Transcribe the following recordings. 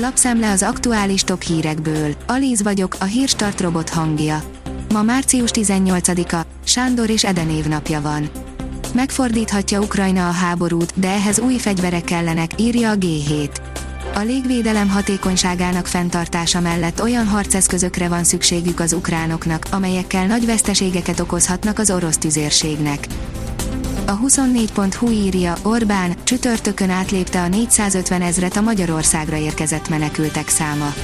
Lapszemle az aktuális top hírekből. Alíz vagyok, a hírstart robot hangja. Ma március 18-a, Sándor és Eden évnapja van. Megfordíthatja Ukrajna a háborút, de ehhez új fegyverek kellenek, írja a G7. A légvédelem hatékonyságának fenntartása mellett olyan harceszközökre van szükségük az ukránoknak, amelyekkel nagy veszteségeket okozhatnak az orosz tüzérségnek. A 24.hu írja, Orbán csütörtökön átlépte a 450 ezret a Magyarországra érkezett menekültek száma.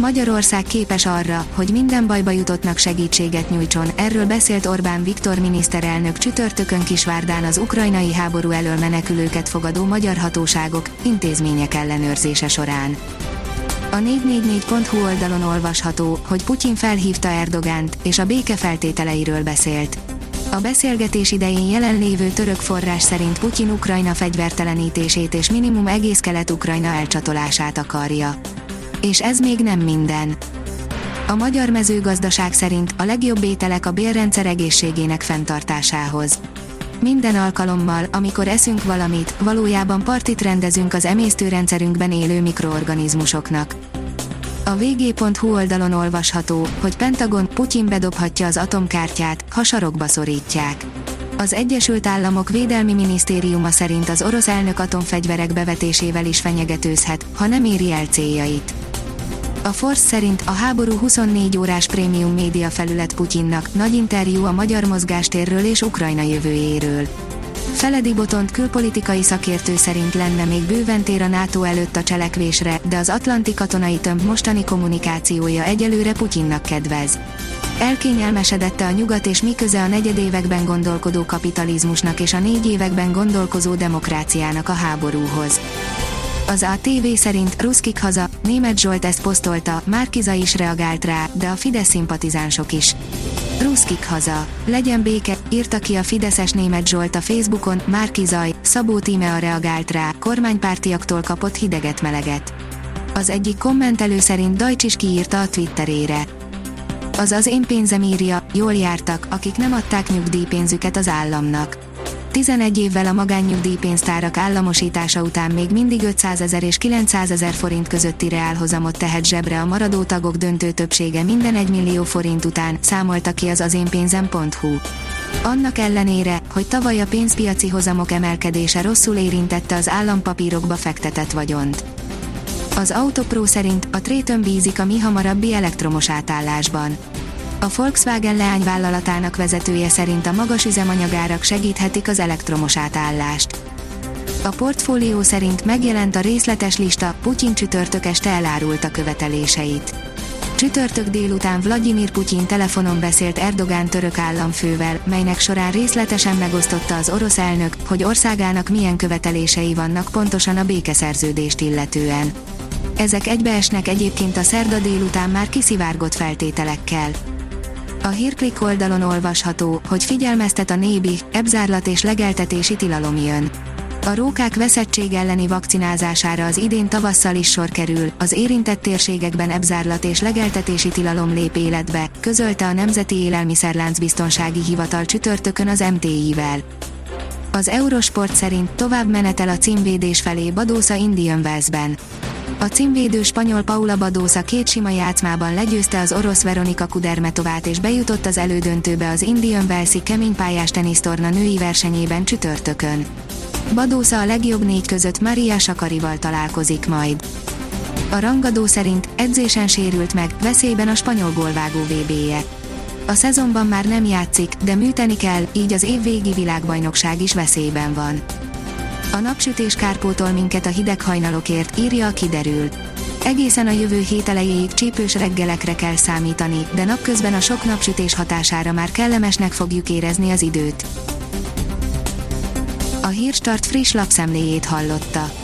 Magyarország képes arra, hogy minden bajba jutottnak segítséget nyújtson, erről beszélt Orbán Viktor miniszterelnök csütörtökön Kisvárdán az ukrajnai háború elől menekülőket fogadó magyar hatóságok, intézmények ellenőrzése során. A 444.hu oldalon olvasható, hogy Putyin felhívta Erdogánt, és a béke feltételeiről beszélt. A beszélgetés idején jelenlévő török forrás szerint Putyin Ukrajna fegyvertelenítését és minimum egész kelet-Ukrajna elcsatolását akarja. És ez még nem minden. A magyar mezőgazdaság szerint a legjobb ételek a bélrendszer egészségének fenntartásához. Minden alkalommal, amikor eszünk valamit, valójában partit rendezünk az emésztőrendszerünkben élő mikroorganizmusoknak. A vg.hu oldalon olvasható, hogy Pentagon Putyin bedobhatja az atomkártyát, ha sarokba szorítják. Az Egyesült Államok Védelmi Minisztériuma szerint az orosz elnök atomfegyverek bevetésével is fenyegetőzhet, ha nem éri el céljait. A Force szerint a háború 24 órás prémium média felület Putyinnak nagy interjú a magyar mozgástérről és Ukrajna jövőjéről. Feledi Botont külpolitikai szakértő szerint lenne még bőven tér a NATO előtt a cselekvésre, de az atlanti katonai tömb mostani kommunikációja egyelőre Putyinnak kedvez. Elkényelmesedette a nyugat és miköze a negyedévekben gondolkodó kapitalizmusnak és a négy években gondolkozó demokráciának a háborúhoz. Az ATV szerint Ruszkik haza, német Zsolt ezt posztolta, Márkiza is reagált rá, de a Fidesz szimpatizánsok is. Ruszkik haza, legyen béke, írta ki a Fideszes német Zsolt a Facebookon, Márki Zaj, Szabó Tímea reagált rá, kormánypártiaktól kapott hideget-meleget. Az egyik kommentelő szerint Dajcs is kiírta a Twitterére. Az az én pénzem írja, jól jártak, akik nem adták nyugdíjpénzüket az államnak 11 évvel a magánnyugdíjpénztárak államosítása után még mindig 500 ezer és 900 ezer forint közötti reálhozamot tehet zsebre a maradó tagok döntő többsége minden 1 millió forint után, számolta ki az az én pénzem.hu. Annak ellenére, hogy tavaly a pénzpiaci hozamok emelkedése rosszul érintette az állampapírokba fektetett vagyont. Az Autopro szerint a Trétön bízik a mi hamarabbi elektromos átállásban a Volkswagen leányvállalatának vezetője szerint a magas üzemanyagárak segíthetik az elektromos átállást. A portfólió szerint megjelent a részletes lista, Putyin csütörtök este elárulta követeléseit. Csütörtök délután Vladimir Putyin telefonon beszélt Erdogán török államfővel, melynek során részletesen megosztotta az orosz elnök, hogy országának milyen követelései vannak pontosan a békeszerződést illetően. Ezek egybeesnek egyébként a szerda délután már kiszivárgott feltételekkel. A hírklik oldalon olvasható, hogy figyelmeztet a nébi, ebzárlat és legeltetési tilalom jön. A rókák veszettség elleni vakcinázására az idén tavasszal is sor kerül, az érintett térségekben ebzárlat és legeltetési tilalom lép életbe, közölte a Nemzeti Élelmiszerlánc Biztonsági Hivatal csütörtökön az MTI-vel. Az Eurosport szerint tovább menetel a címvédés felé Badósa Indian Wells-ben. A címvédő spanyol Paula Badosa két sima játszmában legyőzte az orosz Veronika Kudermetovát és bejutott az elődöntőbe az Indian Wells-i keménypályás tenisztorna női versenyében csütörtökön. Badosa a legjobb négy között Maria Sakarival találkozik majd. A rangadó szerint edzésen sérült meg, veszélyben a spanyol gólvágó VB-je. A szezonban már nem játszik, de műteni kell, így az évvégi világbajnokság is veszélyben van. A napsütés kárpótol minket a hideg hajnalokért, írja a kiderül. Egészen a jövő hét elejéig csípős reggelekre kell számítani, de napközben a sok napsütés hatására már kellemesnek fogjuk érezni az időt. A Hírstart friss lapszemléjét hallotta.